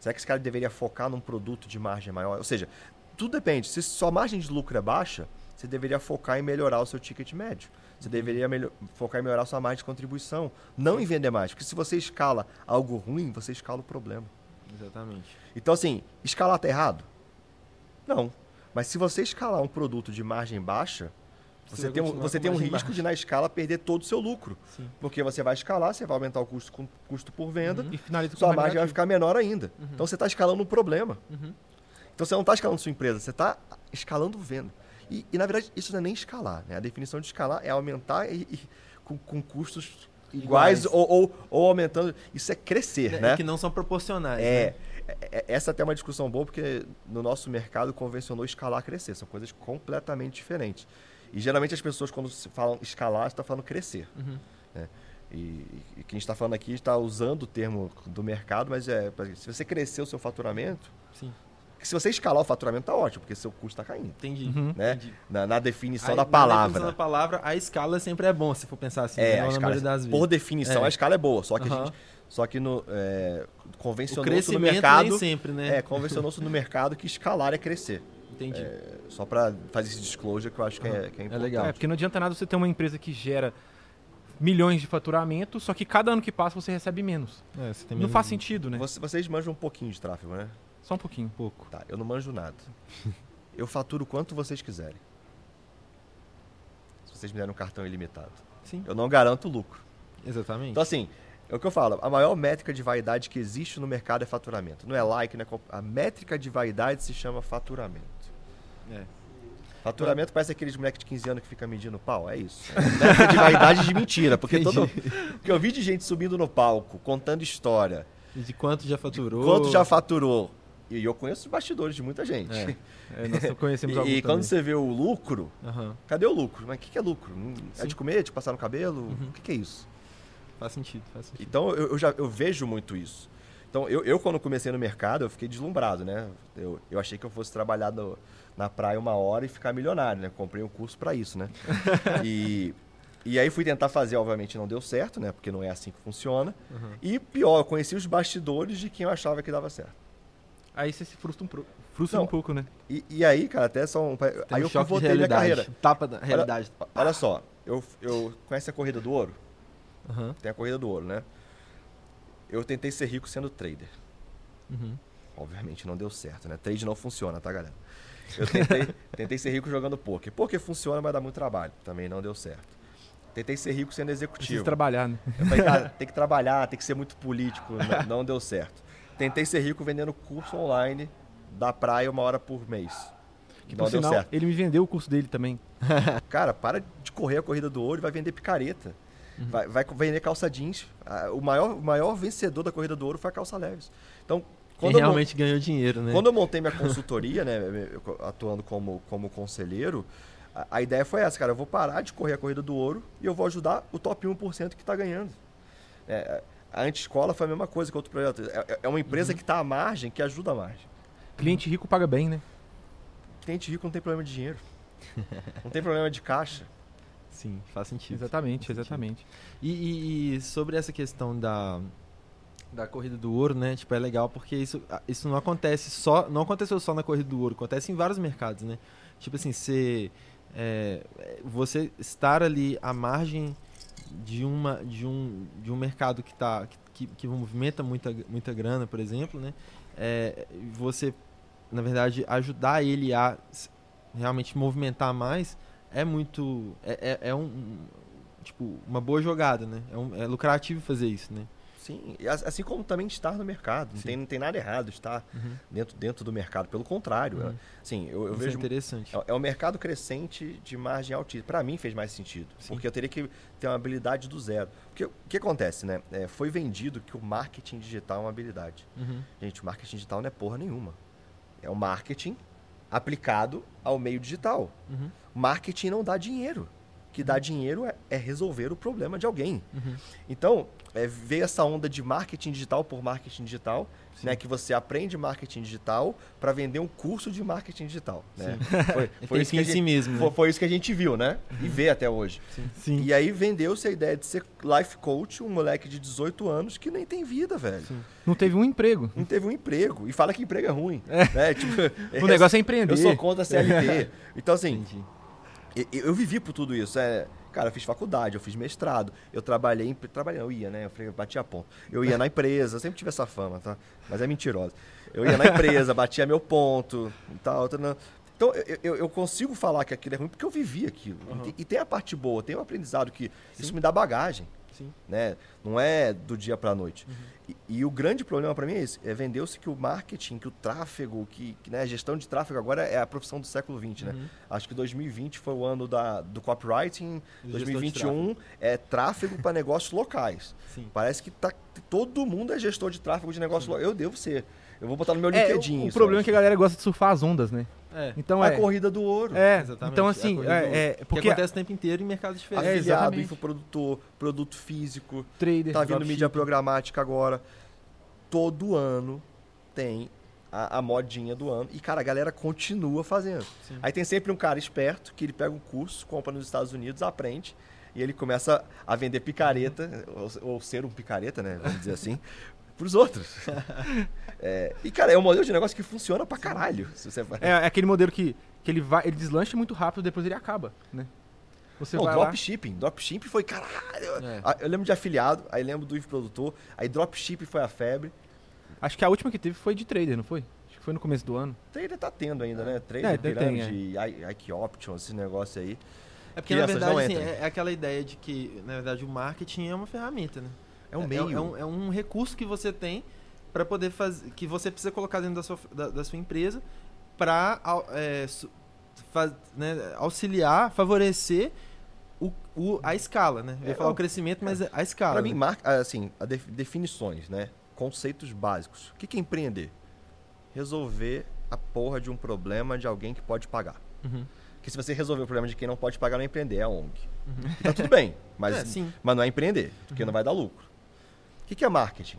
Será que esse cara deveria focar num produto de margem maior? Ou seja, tudo depende. Se sua margem de lucro é baixa, você deveria focar em melhorar o seu ticket médio. Você deveria melho- focar em melhorar a sua margem de contribuição, não em vender mais. Porque se você escala algo ruim, você escala o problema. Exatamente. Então, assim, escalar tá errado? Não. Mas se você escalar um produto de margem baixa, Você vai tem um, você tem um risco de, na escala, perder todo o seu lucro. Sim. Porque você vai escalar, você vai aumentar o custo, com- custo por venda, Uhum. E sua margem vai negativo. ficar menor ainda. Uhum. Então você está escalando um problema. Uhum. Então você não está escalando sua empresa, você está escalando venda. E, e, na verdade isso não é nem escalar. Né? A definição de escalar é aumentar e, e- com, com custos iguais, Iguais. Ou, ou, ou aumentando. Isso é crescer, É, né? Que não são proporcionais. É, né? é- essa até é uma discussão boa, porque no nosso mercado convencionou escalar crescer. São coisas completamente diferentes. E geralmente as pessoas, quando se falam escalar, estão falando crescer. Uhum. E, e quem está falando aqui está usando o termo do mercado, mas é se você crescer o seu faturamento, Sim. se você escalar o faturamento está ótimo, porque seu custo está caindo. Entendi. Uhum. Né? Entendi. Na, na definição Aí, da na palavra. definição da palavra, a escala sempre é bom, se for pensar assim, É, né? a na escala, maioria das vezes. por definição, É. a escala é boa. Só que, a gente, só que no, é, convencionou-se no mercado. nem sempre, né? É, convencionou-se no mercado que escalar é crescer. Entendi. Só para fazer esse disclosure que eu acho que é, que é importante. legal. É, porque não adianta nada você ter uma empresa que gera milhões de faturamento, só que cada ano que passa você recebe menos. É, você tem Não menos- faz sentido, né? Você- vocês manjam um pouquinho de tráfego, né? Só um pouquinho. pouco. Tá, eu não manjo nada. Eu faturo quanto vocês quiserem. Se vocês me derem um cartão ilimitado. Sim, Eu não garanto lucro. exatamente. Então, assim, é o que eu falo. A maior métrica de vaidade que existe no mercado é faturamento. Não é like, não é A métrica de vaidade se chama faturamento. É. Faturamento parece aqueles moleques de 15 anos que fica medindo pau. É isso. É de vaidade de mentira. Porque todo. Porque eu vi de gente subindo no palco, contando história. E de quanto já faturou? Quanto já faturou. E eu conheço os bastidores de muita gente. É. É, nós conhecemos E, e quando você vê o lucro, Aham, cadê o lucro? Mas o que, que é lucro? É Sim. de comer, de passar no cabelo? Uhum. O que, que é isso? Faz sentido, faz sentido. Então eu, eu já eu vejo muito isso. Então eu, eu, quando comecei no mercado, eu fiquei deslumbrado, né? Eu, eu achei que eu fosse trabalhar no- na praia uma hora e ficar milionário, né? Comprei um curso para isso, né? e, e aí fui tentar fazer, obviamente não deu certo, né? Porque não é assim que funciona. Uhum. E pior, eu conheci os bastidores de quem eu achava que dava certo. Aí você se frustra um, frustra Não. um pouco, né? E, e aí, cara, até só um. Tem aí um eu voltei minha carreira. Tapa da realidade. Olha só, eu, eu conhece a corrida do ouro? Aham, Tem a corrida do ouro, né? Eu tentei ser rico sendo trader. uhum. Obviamente não deu certo, né? Trade não funciona, tá, galera? Eu tentei, tentei ser rico jogando poker. Poker funciona, mas dá muito trabalho. Também não deu certo. Tentei ser rico sendo executivo. trabalhar, né? Eu falei, cara, tem que trabalhar, tem que ser muito político. Não, não deu certo. Tentei ser rico vendendo curso online da praia uma hora por mês. Que não por deu sinal, certo. ele me vendeu o curso dele também. Cara, para de correr a corrida do ouro e vai vender picareta. Uhum. Vai, vai vender calça jeans. Ah, O maior, o maior vencedor da corrida do ouro foi a calça leves. Então, quando mon- realmente ganhou dinheiro, né? Quando eu montei minha consultoria, né, atuando como, como conselheiro, a, a ideia foi essa, cara, eu vou parar de correr a corrida do ouro e eu vou ajudar o top 1% que está ganhando. É, a Anti-Escola foi a mesma coisa que outro projeto. É, é uma empresa que está à margem, que ajuda a margem. Cliente rico paga bem, né? Cliente rico não tem problema de dinheiro. Não tem problema de caixa. Sim, faz sentido. Exatamente, Faz sentido. exatamente. E, e- e sobre essa questão da, da corrida do ouro, né? Tipo, é legal porque isso, isso não acontece só. Não aconteceu só na corrida do ouro, acontece em vários mercados, né? Tipo assim, você, é, você estar ali à margem de, uma, de, um, de um mercado que, tá, que, que movimenta muita, muita grana, por exemplo, né? É, você, na verdade, ajudar ele a realmente movimentar mais é muito. É, é, é um. tipo, uma boa jogada, né? É, um- é lucrativo fazer isso, né? Sim, as- assim como também estar no mercado. Não Sim. tem, não tem nada errado estar dentro, dentro do mercado. Pelo contrário, Uhum. é- assim, eu, eu isso é vejo interessante. É, é um mercado crescente de margem altíssima. Para mim fez mais sentido, Sim. porque eu teria que ter uma habilidade do zero. Porque o que acontece, né? É, foi vendido que o marketing digital é uma habilidade. Uhum. Gente, o marketing digital não é porra nenhuma. É o marketing aplicado ao meio digital. Uhum. Marketing não dá dinheiro. Que dá dinheiro é, é resolver o problema de alguém. Uhum. Então, é, veio essa onda de marketing digital por marketing digital, né, que você aprende marketing digital para vender um curso de marketing digital. Né? Foi, foi isso que a em si gente- mesmo, né? foi, foi isso que a gente viu, né? E vê até hoje. Sim. E aí vendeu-se a ideia de ser life coach, um moleque de 18 anos que nem tem vida, velho. Sim. Não teve um emprego. Não teve um emprego. E fala que emprego é ruim. Né? Tipo, O negócio é empreender. Eu sou contra a CLT. Então, assim, Entendi. Eu, eu vivi por tudo isso. É, cara, eu fiz faculdade, eu fiz mestrado, eu trabalhei, em- trabalhei, eu ia, né? Eu falei, batia ponto. Eu ia na empresa, sempre tive essa fama, tá? Mas é mentirosa. Eu ia na empresa, batia meu ponto e tal. tal, não. Então, eu, eu- eu consigo falar que aquilo é ruim porque eu vivi aquilo. E tem- E, tem a parte boa, tem o aprendizado que isso me dá bagagem, Sim. né? Não é do dia para noite. E, e o grande problema para mim é esse, é vendeu-se que o marketing, que o tráfego, que, que, né, a gestão de tráfego agora é a profissão do século XX, né? Uhum. Acho que 2020 foi o ano da, do copywriting, Do gestor de 2021 é tráfego para negócios locais. Sim. Parece que tá, todo mundo é gestor de tráfego de negócio local. Eu devo ser. Eu vou botar no meu É, LinkedIn. o, o problema eu é que a galera gosta de surfar as ondas, né? É. Então acho. é. A corrida do ouro. É, Exatamente. então a assim, é, é, Que porque acontece o tempo inteiro em mercados diferentes. É, Afiliado, exatamente. infoprodutor, produto físico. trader, Tá vindo mídia programática agora. Todo ano tem a, a modinha do ano. E, cara, a galera continua fazendo. Sim. Aí tem sempre um cara esperto que ele pega um curso, compra nos Estados Unidos, aprende. E ele começa a vender picareta, ou, ou ser um picareta, né? Vamos dizer assim, pros outros. É, e, cara, é um modelo de negócio que funciona pra caralho. Se você vai... É, é aquele modelo que, que ele vai, ele deslancha muito rápido, depois ele acaba, né? Você Não, vai lá, dropshipping. Dropshipping foi caralho. É. Ah, Eu lembro de afiliado, aí lembro do infoprodutor, aí dropshipping foi a febre. acho que a última que teve foi de trader, não foi? Acho que foi no começo do ano. Trader tá tendo ainda, né? Trader, É, pirâmide, I- Ike Option, esse negócio aí. É porque, na verdade, assim, é, é aquela ideia de que, na verdade, o marketing é uma ferramenta, né? É um meio. É, um, é um recurso que você tem para poder fazer, que você precisa colocar dentro da sua, da, da sua empresa para auxiliar, favorecer o, o- a escala, né? Eu ia É, falar eu- o crescimento, mas a escala. Mim, né? mar- assim, a def- definições, né? Conceitos básicos. O que é empreender? Resolver a porra de um problema de alguém que pode pagar. Uhum. Porque se você resolver o problema de quem não pode pagar, não é empreender, é ONG. E tá tudo bem, mas, É, mas não é empreender, porque não vai dar lucro. O que que é marketing?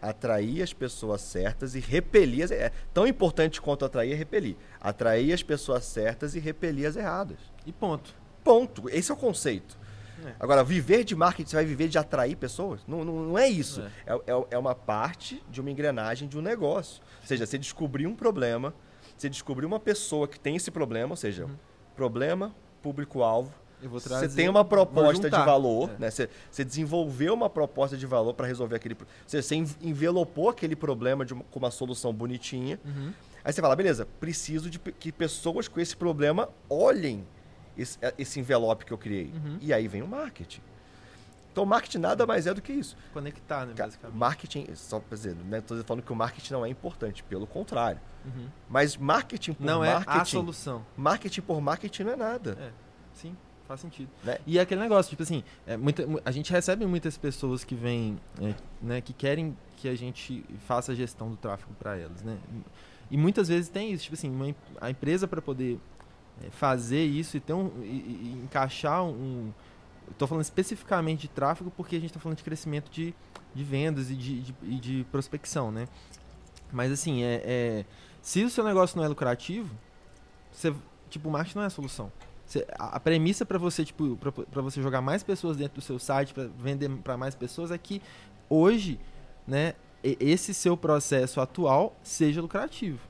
Atrair as pessoas certas e repelir as... É tão importante quanto atrair é repelir. Atrair as pessoas certas e repelir as erradas. E ponto. Ponto. Esse é o conceito. É. Agora, viver de marketing, você vai viver de atrair pessoas? Não, não, não é isso. É. É. É, é uma parte de uma engrenagem de um negócio. Ou seja, você descobrir um problema, você descobrir uma pessoa que tem esse problema, ou seja, problema, público-alvo. Você tem uma proposta de valor, É. né? Você, você desenvolveu uma proposta de valor para resolver aquele. Você, você en- envelopou aquele problema de uma- com uma solução bonitinha. Uhum. Aí você fala, beleza, preciso de que pessoas com esse problema olhem esse, eh, esse envelope que eu criei. Uhum. E aí vem o marketing. Então, marketing nada mais é do que isso. Conectar, né, Ca- basicamente. Marketing, só pra dizer, não estou falando que o marketing não é importante, pelo contrário. Uhum. Mas marketing por Não é marketing, a solução. marketing por marketing não é nada. É, sim, faz sentido. Né? E é aquele negócio, tipo assim, é, muita, mu- a gente recebe muitas pessoas que vêm, é, né, que querem que a gente faça a gestão do tráfego para elas, né? E muitas vezes tem isso, tipo assim, uma a empresa para poder é, fazer isso e ter um e, e- encaixar um, tô falando especificamente de tráfego porque a gente está falando de crescimento de, de vendas e de, de, e de prospecção, né? Mas assim, é, é, se o seu negócio não é lucrativo, você, tipo, o marketing não é a solução. A, premissa para você, tipo, para você jogar mais pessoas dentro do seu site, para vender para mais pessoas, é que hoje, né, esse seu processo atual seja lucrativo,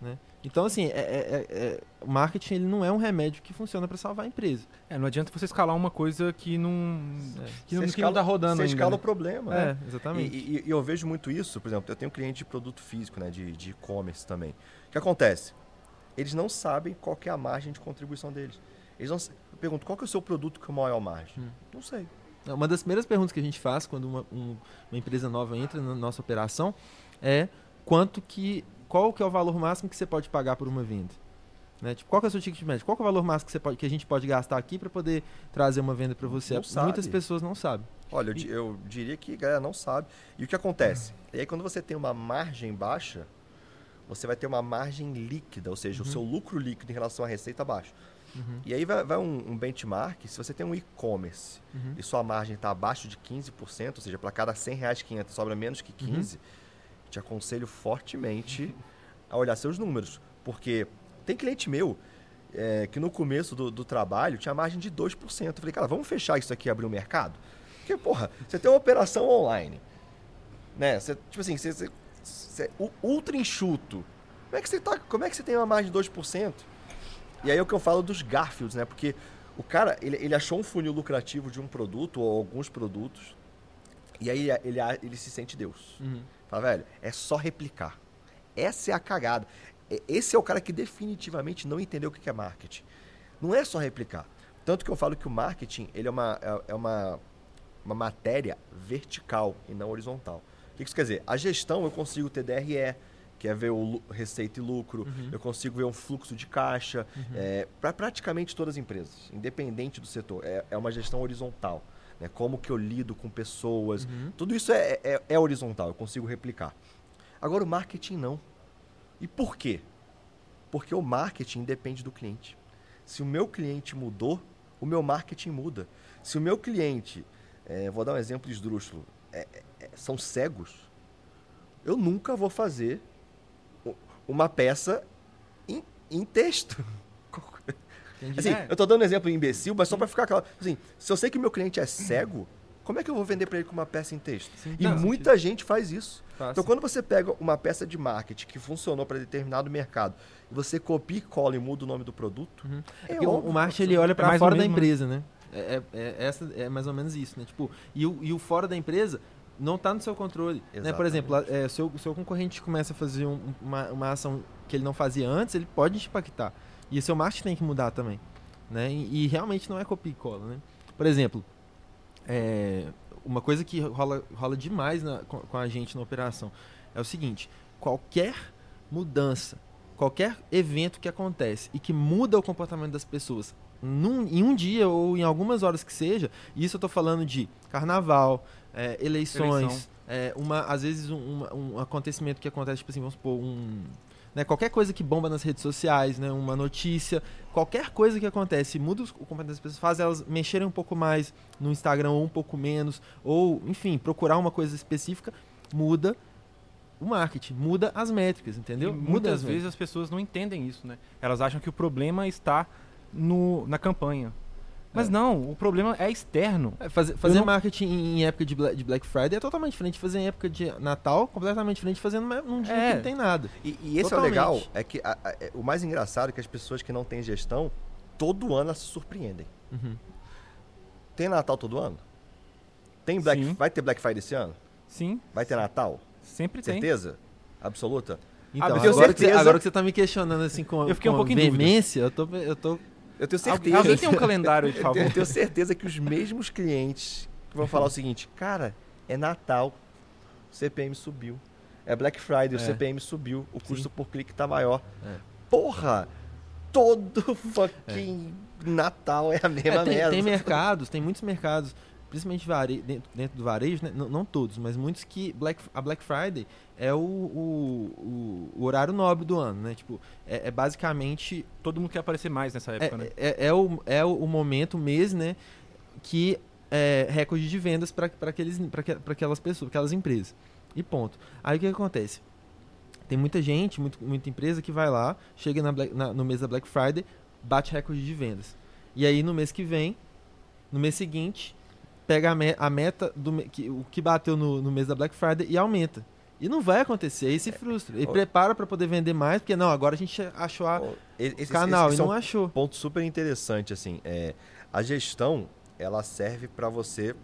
né? Então, assim, é, é- é- é- o marketing ele não é um remédio que funciona para salvar a empresa. É, não adianta você escalar uma coisa que não. É. Que não, Você que não tá rodando Você ainda. escala né? o problema. né? É, exatamente. E, e- e eu vejo muito isso, por exemplo, eu tenho cliente de produto físico, né, de de e-commerce também. O que acontece? Eles não sabem qual que é a margem de contribuição deles. Eles não, eu pergunto, qual que é o seu produto com maior margem? Hum. Não sei. Uma das primeiras perguntas que a gente faz quando uma, um- uma empresa nova entra na nossa operação é quanto que qual que é o valor máximo que você pode pagar por uma venda. Né? Tipo, qual que é o seu ticket médio? Qual que é o valor máximo que, você pode, que a gente pode gastar aqui para poder trazer uma venda para você? Não sabe. Muitas pessoas não sabem. Olha, eu, eu diria que a galera não sabe. E o que acontece? E aí, quando você tem uma margem baixa, você vai ter uma margem líquida, ou seja, o seu lucro líquido em relação à receita baixo. Uhum. E aí vai, vai um, um benchmark, se você tem um e-commerce Uhum. e sua margem está abaixo de 15%, ou seja, para cada 100 reais que entra sobra menos que 15, te aconselho fortemente a olhar seus números. Porque tem cliente meu é, que no começo do, do trabalho tinha margem de 2%. Eu falei, cara, vamos fechar isso aqui e abrir o mercado? Porque, porra, você tem uma operação online, né? Você, tipo assim, você, você, você- u- ultra enxuto. Como é, que você tá, como é que você tem uma margem de 2%? E aí é o que eu falo dos Garfields, né? Porque o cara, ele, ele achou um funil lucrativo de um produto ou alguns produtos, e aí ele, ele, ele se sente Deus. Uhum. Fala, velho, é só replicar. Essa é a cagada. Esse é o cara que definitivamente não entendeu o que é marketing. Não é só replicar. Tanto que eu falo que o marketing ele é uma, é- é uma, uma matéria vertical e não horizontal. O que que isso quer dizer? A gestão eu consigo ter DRE, que é ver o receita e lucro, eu consigo ver um fluxo de caixa, para praticamente todas as empresas, independente do setor. É, é uma gestão horizontal. Né? Como que eu lido com pessoas, tudo isso é, é, é horizontal, eu consigo replicar. Agora o marketing não. E por quê? Porque o marketing depende do cliente. Se o meu cliente mudou, o meu marketing muda. Se o meu cliente, eh, vou dar um exemplo esdrúxulo, é- é- são cegos, eu nunca vou fazer uma peça em, em texto. Entendi. Assim, É. eu tô dando um exemplo imbecil, mas só pra ficar claro. Assim, se eu sei que o meu cliente é cego, como é que eu vou vender pra ele com uma peça em texto? Sim, e faz muita gente faz isso. Faz Então, sim. quando você pega uma peça de marketing que funcionou para determinado mercado, e você copia e cola e muda o nome do produto, Uhum. é É óbvio o marketing ele olha É para mais fora da menos, empresa, né? É, é- é- essa é mais ou menos isso, né? Tipo, e o, e o fora da empresa não está no seu controle. Né? Por exemplo, é, seu, seu concorrente começa a fazer um- uma, uma ação que ele não fazia antes, ele pode te impactar. E o seu marketing tem que mudar também. Né? E, e realmente não é copia e cola, né? Por exemplo, é, uma coisa que rola, rola demais na- com, com a gente na operação é o seguinte: qualquer mudança, qualquer evento que acontece e que muda o comportamento das pessoas num- em um dia ou em algumas horas que seja, e isso eu tô falando de carnaval, é, eleições, é, uma, às vezes um, uma- um acontecimento que acontece, tipo assim, vamos supor, um. Né, qualquer coisa que bomba nas redes sociais, né, uma notícia, qualquer coisa que acontece, muda o comportamento das pessoas, faz elas mexerem um pouco mais no Instagram ou um pouco menos, ou, enfim, procurar uma coisa específica, muda o marketing, muda as métricas, entendeu? E muda muitas as vezes as pessoas não entendem isso, né? Elas acham que o problema está no, na campanha. Mas É. não, o problema é externo. É, fazer fazer não- marketing em época de Black, de Black Friday é totalmente diferente de fazer em época de Natal, completamente diferente de fazer num dia É. que não tem nada. E, e esse Totalmente. é o legal, é que a- a- é- o mais engraçado é que as pessoas que não têm gestão, todo ano elas se surpreendem. Uhum. Tem Natal todo ano? Tem Black, Sim. vai ter Black Friday esse ano? Sim, Vai ter Natal? sempre tem. Certeza? Absoluta? Então, tenho agora, que você, certeza- agora que você tá me questionando assim com, Eu fiquei um com pouco em dúvida. veemência, eu tô, eu tô Eu tenho certeza. Alguém tem um calendário, Eu favor? tenho, eu tenho certeza que os mesmos clientes vão falar o seguinte, cara, é Natal, o CPM subiu. É Black Friday, o É. CPM subiu, o custo por clique tá maior. É. Porra! Todo fucking Natal é a mesma É, tem, merda. tem mercados, tem muitos mercados, principalmente dentro, dentro do varejo, né? não, não todos, mas muitos que Black, a Black Friday é o, o, o- horário nobre do ano, né? Tipo, é, é basicamente Todo mundo quer aparecer mais nessa época, né? é, é, é o, é o momento, o mês, né? Que é recorde de vendas para aquelas pessoas, aquelas empresas. E ponto. Aí o que, que acontece? Tem muita gente, muito, muita empresa que vai lá, chega na Black- na- no mês da Black Friday, bate recorde de vendas. E aí no mês que vem, no mês seguinte, pega a, me- a meta do que, o que bateu no, no mês da Black Friday e aumenta. E não vai acontecer, aí se frustra. E prepara para poder vender mais, porque não, agora a gente achou a, esse- o esse- canal esse e é um não achou. ponto super interessante assim é a gestão ela serve para você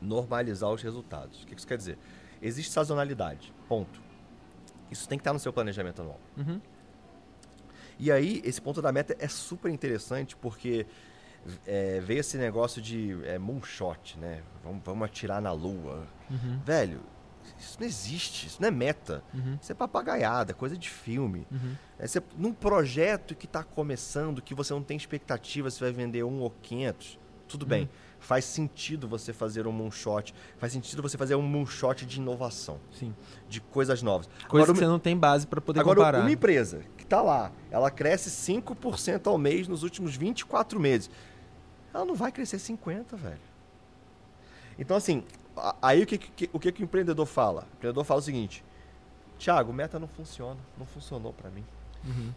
normalizar os resultados o que isso quer dizer existe sazonalidade ponto isso tem que estar no seu planejamento anual Uhum. E aí, esse ponto da meta é super interessante porque é, veio esse negócio de é, moonshot, né? Vamos, vamos atirar na lua. Uhum. Velho, isso não existe, isso não é meta. Uhum. Isso é papagaiada, coisa de filme. Uhum. É você, num projeto que está começando, que você não tem expectativa se vai vender um ou 500, tudo bem. Faz sentido você fazer um moonshot. Faz sentido você fazer um moonshot de inovação, Sim. de coisas novas. Coisa Agora, que você não tem base para poder Agora, comparar. uma empresa que está lá, ela cresce 5% ao mês nos últimos 24 meses. Ela não vai crescer 50, velho. Então, assim, aí o que, que- o que, que o empreendedor fala? O empreendedor fala o seguinte: Tiago, meta não funciona. Não funcionou para mim. Uhum.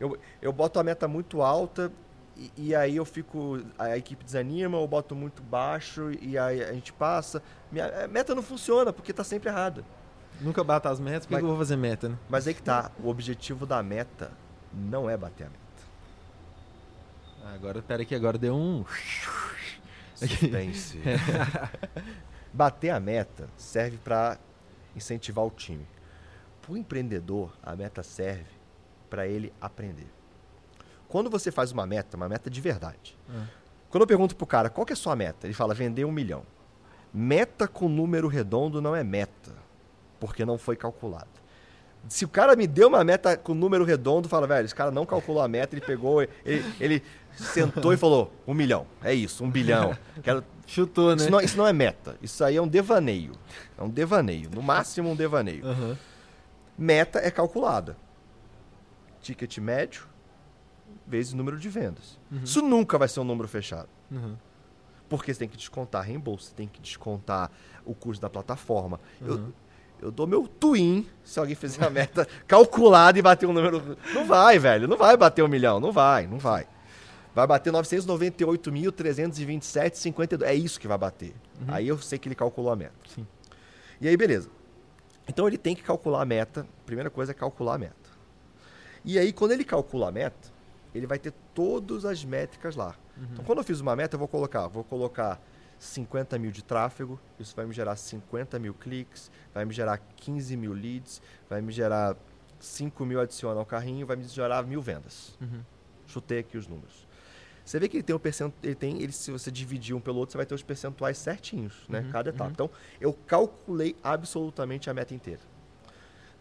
Eu, eu boto a meta muito alta e, e aí eu fico. A equipe desanima, eu boto muito baixo e aí a gente passa. Minha a meta não funciona porque está sempre errada. Nunca bata as metas, por que eu vou fazer meta, né? Mas aí que tá. O objetivo da meta não é bater a meta. Agora, pera que agora deu um... Suspense. Bater a meta serve para incentivar o time. Para o empreendedor, a meta serve para ele aprender. Quando você faz uma meta, uma meta de verdade. Ah. Quando eu pergunto pro cara qual que é a sua meta, ele fala vender um milhão. Meta com número redondo não é meta, porque não foi calculado. Se o cara me deu uma meta com número redondo, fala, velho, esse cara não calculou a meta, ele pegou, ele, ele sentou e falou, um milhão, é isso, um bilhão. Quero... Chutou, né? Isso, não, isso não é meta, isso aí é um devaneio. É um devaneio, no máximo um devaneio. Aham. Meta é calculada. Ticket médio vezes número de vendas. Uhum. Isso nunca vai ser um número fechado. Uhum. Porque você tem que descontar reembolso, você tem que descontar o custo da plataforma. Eu, Uhum. eu dou meu twin se alguém fizer a meta calculada e bater um número. Não vai, velho. Não vai bater um milhão. Não vai, não vai. Vai bater 998.327,52. É isso que vai bater. Aí eu sei que ele calculou a meta. Sim. E aí, beleza. Então ele tem que calcular a meta. Primeira coisa é calcular a meta. E aí, quando ele calcula a meta, ele vai ter todas as métricas lá. Então, quando eu fiz uma meta, eu vou colocar, vou colocar 50 mil de tráfego, isso vai me gerar 50 mil cliques, vai me gerar 15 mil leads, vai me gerar 5 mil adiciona ao carrinho, vai me gerar mil vendas. Uhum. Chutei aqui os números. Você vê que ele tem o percent... ele tem, ele, se você dividir um pelo outro, você vai ter os percentuais certinhos, né? Uhum, Cada etapa. uhum. Então, eu calculei absolutamente a meta inteira.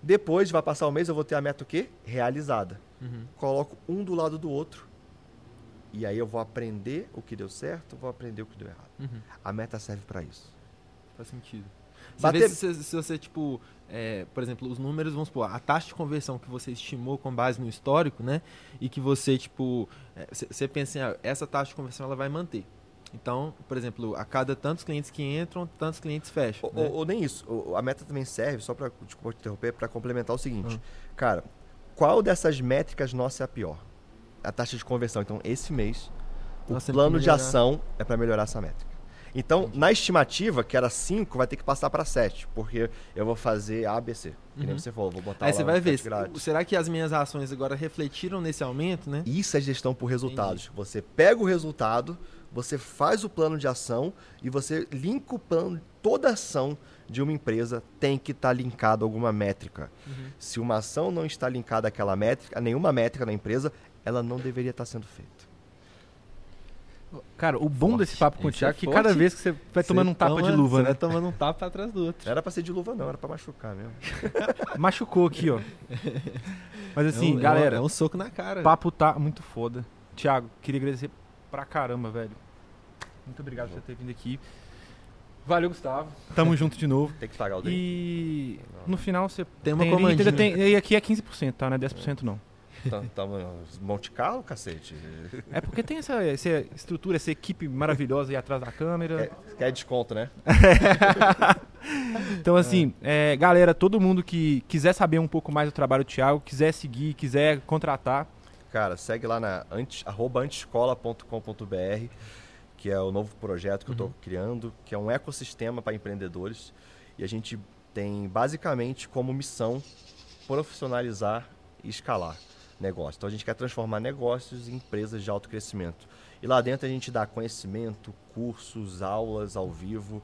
Depois, vai passar o mês, eu vou ter a meta o quê? Realizada. Uhum. Coloco um do lado do outro. E aí eu vou aprender o que deu certo, vou aprender o que deu errado. Uhum. A meta serve para isso. Faz sentido. Bater- se, você- se você, tipo, é, por exemplo, os números, vamos supor, a taxa de conversão que você estimou com base no histórico, né? E que você, tipo, é, você você pensa, em, ah, essa taxa de conversão ela vai manter. Então, por exemplo, a cada tantos clientes que entram, tantos clientes fecham. Ou, né? ou- ou nem isso. O- a meta também serve, só para te interromper, para complementar o seguinte. Cara, qual dessas métricas nossa é a pior? A taxa de conversão. Então, esse mês, o Nós temos que plano de ação é para melhorar essa métrica. Então, na estimativa, que era 5, vai ter que passar para 7, porque eu vou fazer ABC. Que nem Uhum. você falou, vou botar Aí você vai ver, grátis. será que as minhas ações agora refletiram nesse aumento, né? Isso é gestão por resultados. Você pega o resultado, você faz o plano de ação e você linka o plano. Toda ação de uma empresa tem que estar linkada a alguma métrica. Uhum. Se uma ação não está linkada àquela métrica, a nenhuma métrica na empresa, ela não deveria estar sendo feita. Cara, o bom Forte. desse papo com o Esse Thiago é é que forte. cada vez que você vai tomando um tapa toma- de luva, né? Vai tomando um tapa atrás do outro. Não era pra ser de luva, não, era pra machucar mesmo. Machucou aqui, ó. Mas assim, É um- é um- galera, É um soco na cara. papo tá muito foda. Thiago, queria agradecer pra caramba, velho. Muito obrigado por você ter vindo aqui. Valeu, Gustavo. Tamo junto de novo. Tem que pagar o drink. E no final você Tem uma ali, comandinha. ainda tem- E aqui é 15%, tá? Não é 10% não. Tamo- Tamo Monte Carlo, cacete. É porque tem essa, essa estrutura, essa equipe maravilhosa aí atrás da câmera. Quer, quer desconto, né? Então, assim, é, galera, todo mundo que quiser saber um pouco mais do trabalho do Thiago, quiser seguir, quiser contratar, Cara, segue lá na antes, arroba antescola.com.br, que é o novo projeto que eu estou criando, que é um ecossistema para empreendedores. E a gente tem basicamente como missão profissionalizar e escalar negócios. Então a gente quer transformar negócios em empresas de alto crescimento. E lá dentro a gente dá conhecimento, cursos, aulas ao vivo,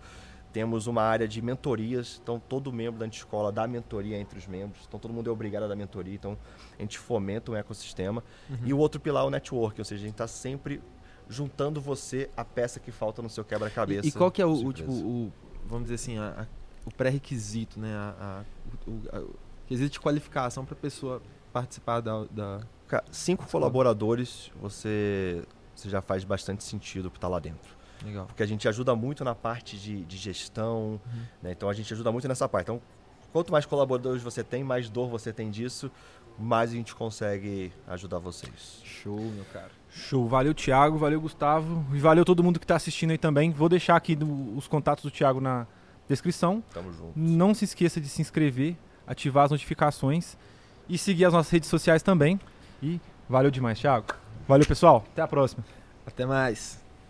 Temos uma área de mentorias, então todo membro da escola dá mentoria entre os membros, então todo mundo é obrigado a dar mentoria, então a gente fomenta um ecossistema. Uhum. E o outro pilar é o network, ou seja, a gente está sempre juntando você a peça que falta no seu quebra-cabeça. E, e qual que é o, o, tipo, o, vamos dizer assim, a- a- o pré-requisito, né? A, o, o quesito de qualificação para a pessoa participar da, da- Cinco colaboradores, você, você já faz bastante sentido para estar lá dentro. Legal. Porque a gente ajuda muito na parte de, de gestão, né? então a gente ajuda muito nessa parte. Então, quanto mais colaboradores você tem, mais dor você tem disso, mais a gente consegue ajudar vocês. Show, meu cara. Show. Valeu, Thiago. Valeu, Gustavo. E valeu todo mundo que está assistindo aí também. Vou deixar aqui do- os contatos do Thiago na descrição. Tamo junto. Não se esqueça de se inscrever, ativar as notificações e seguir as nossas redes sociais também. E valeu demais, Thiago. Valeu, pessoal. Até a próxima. Até mais.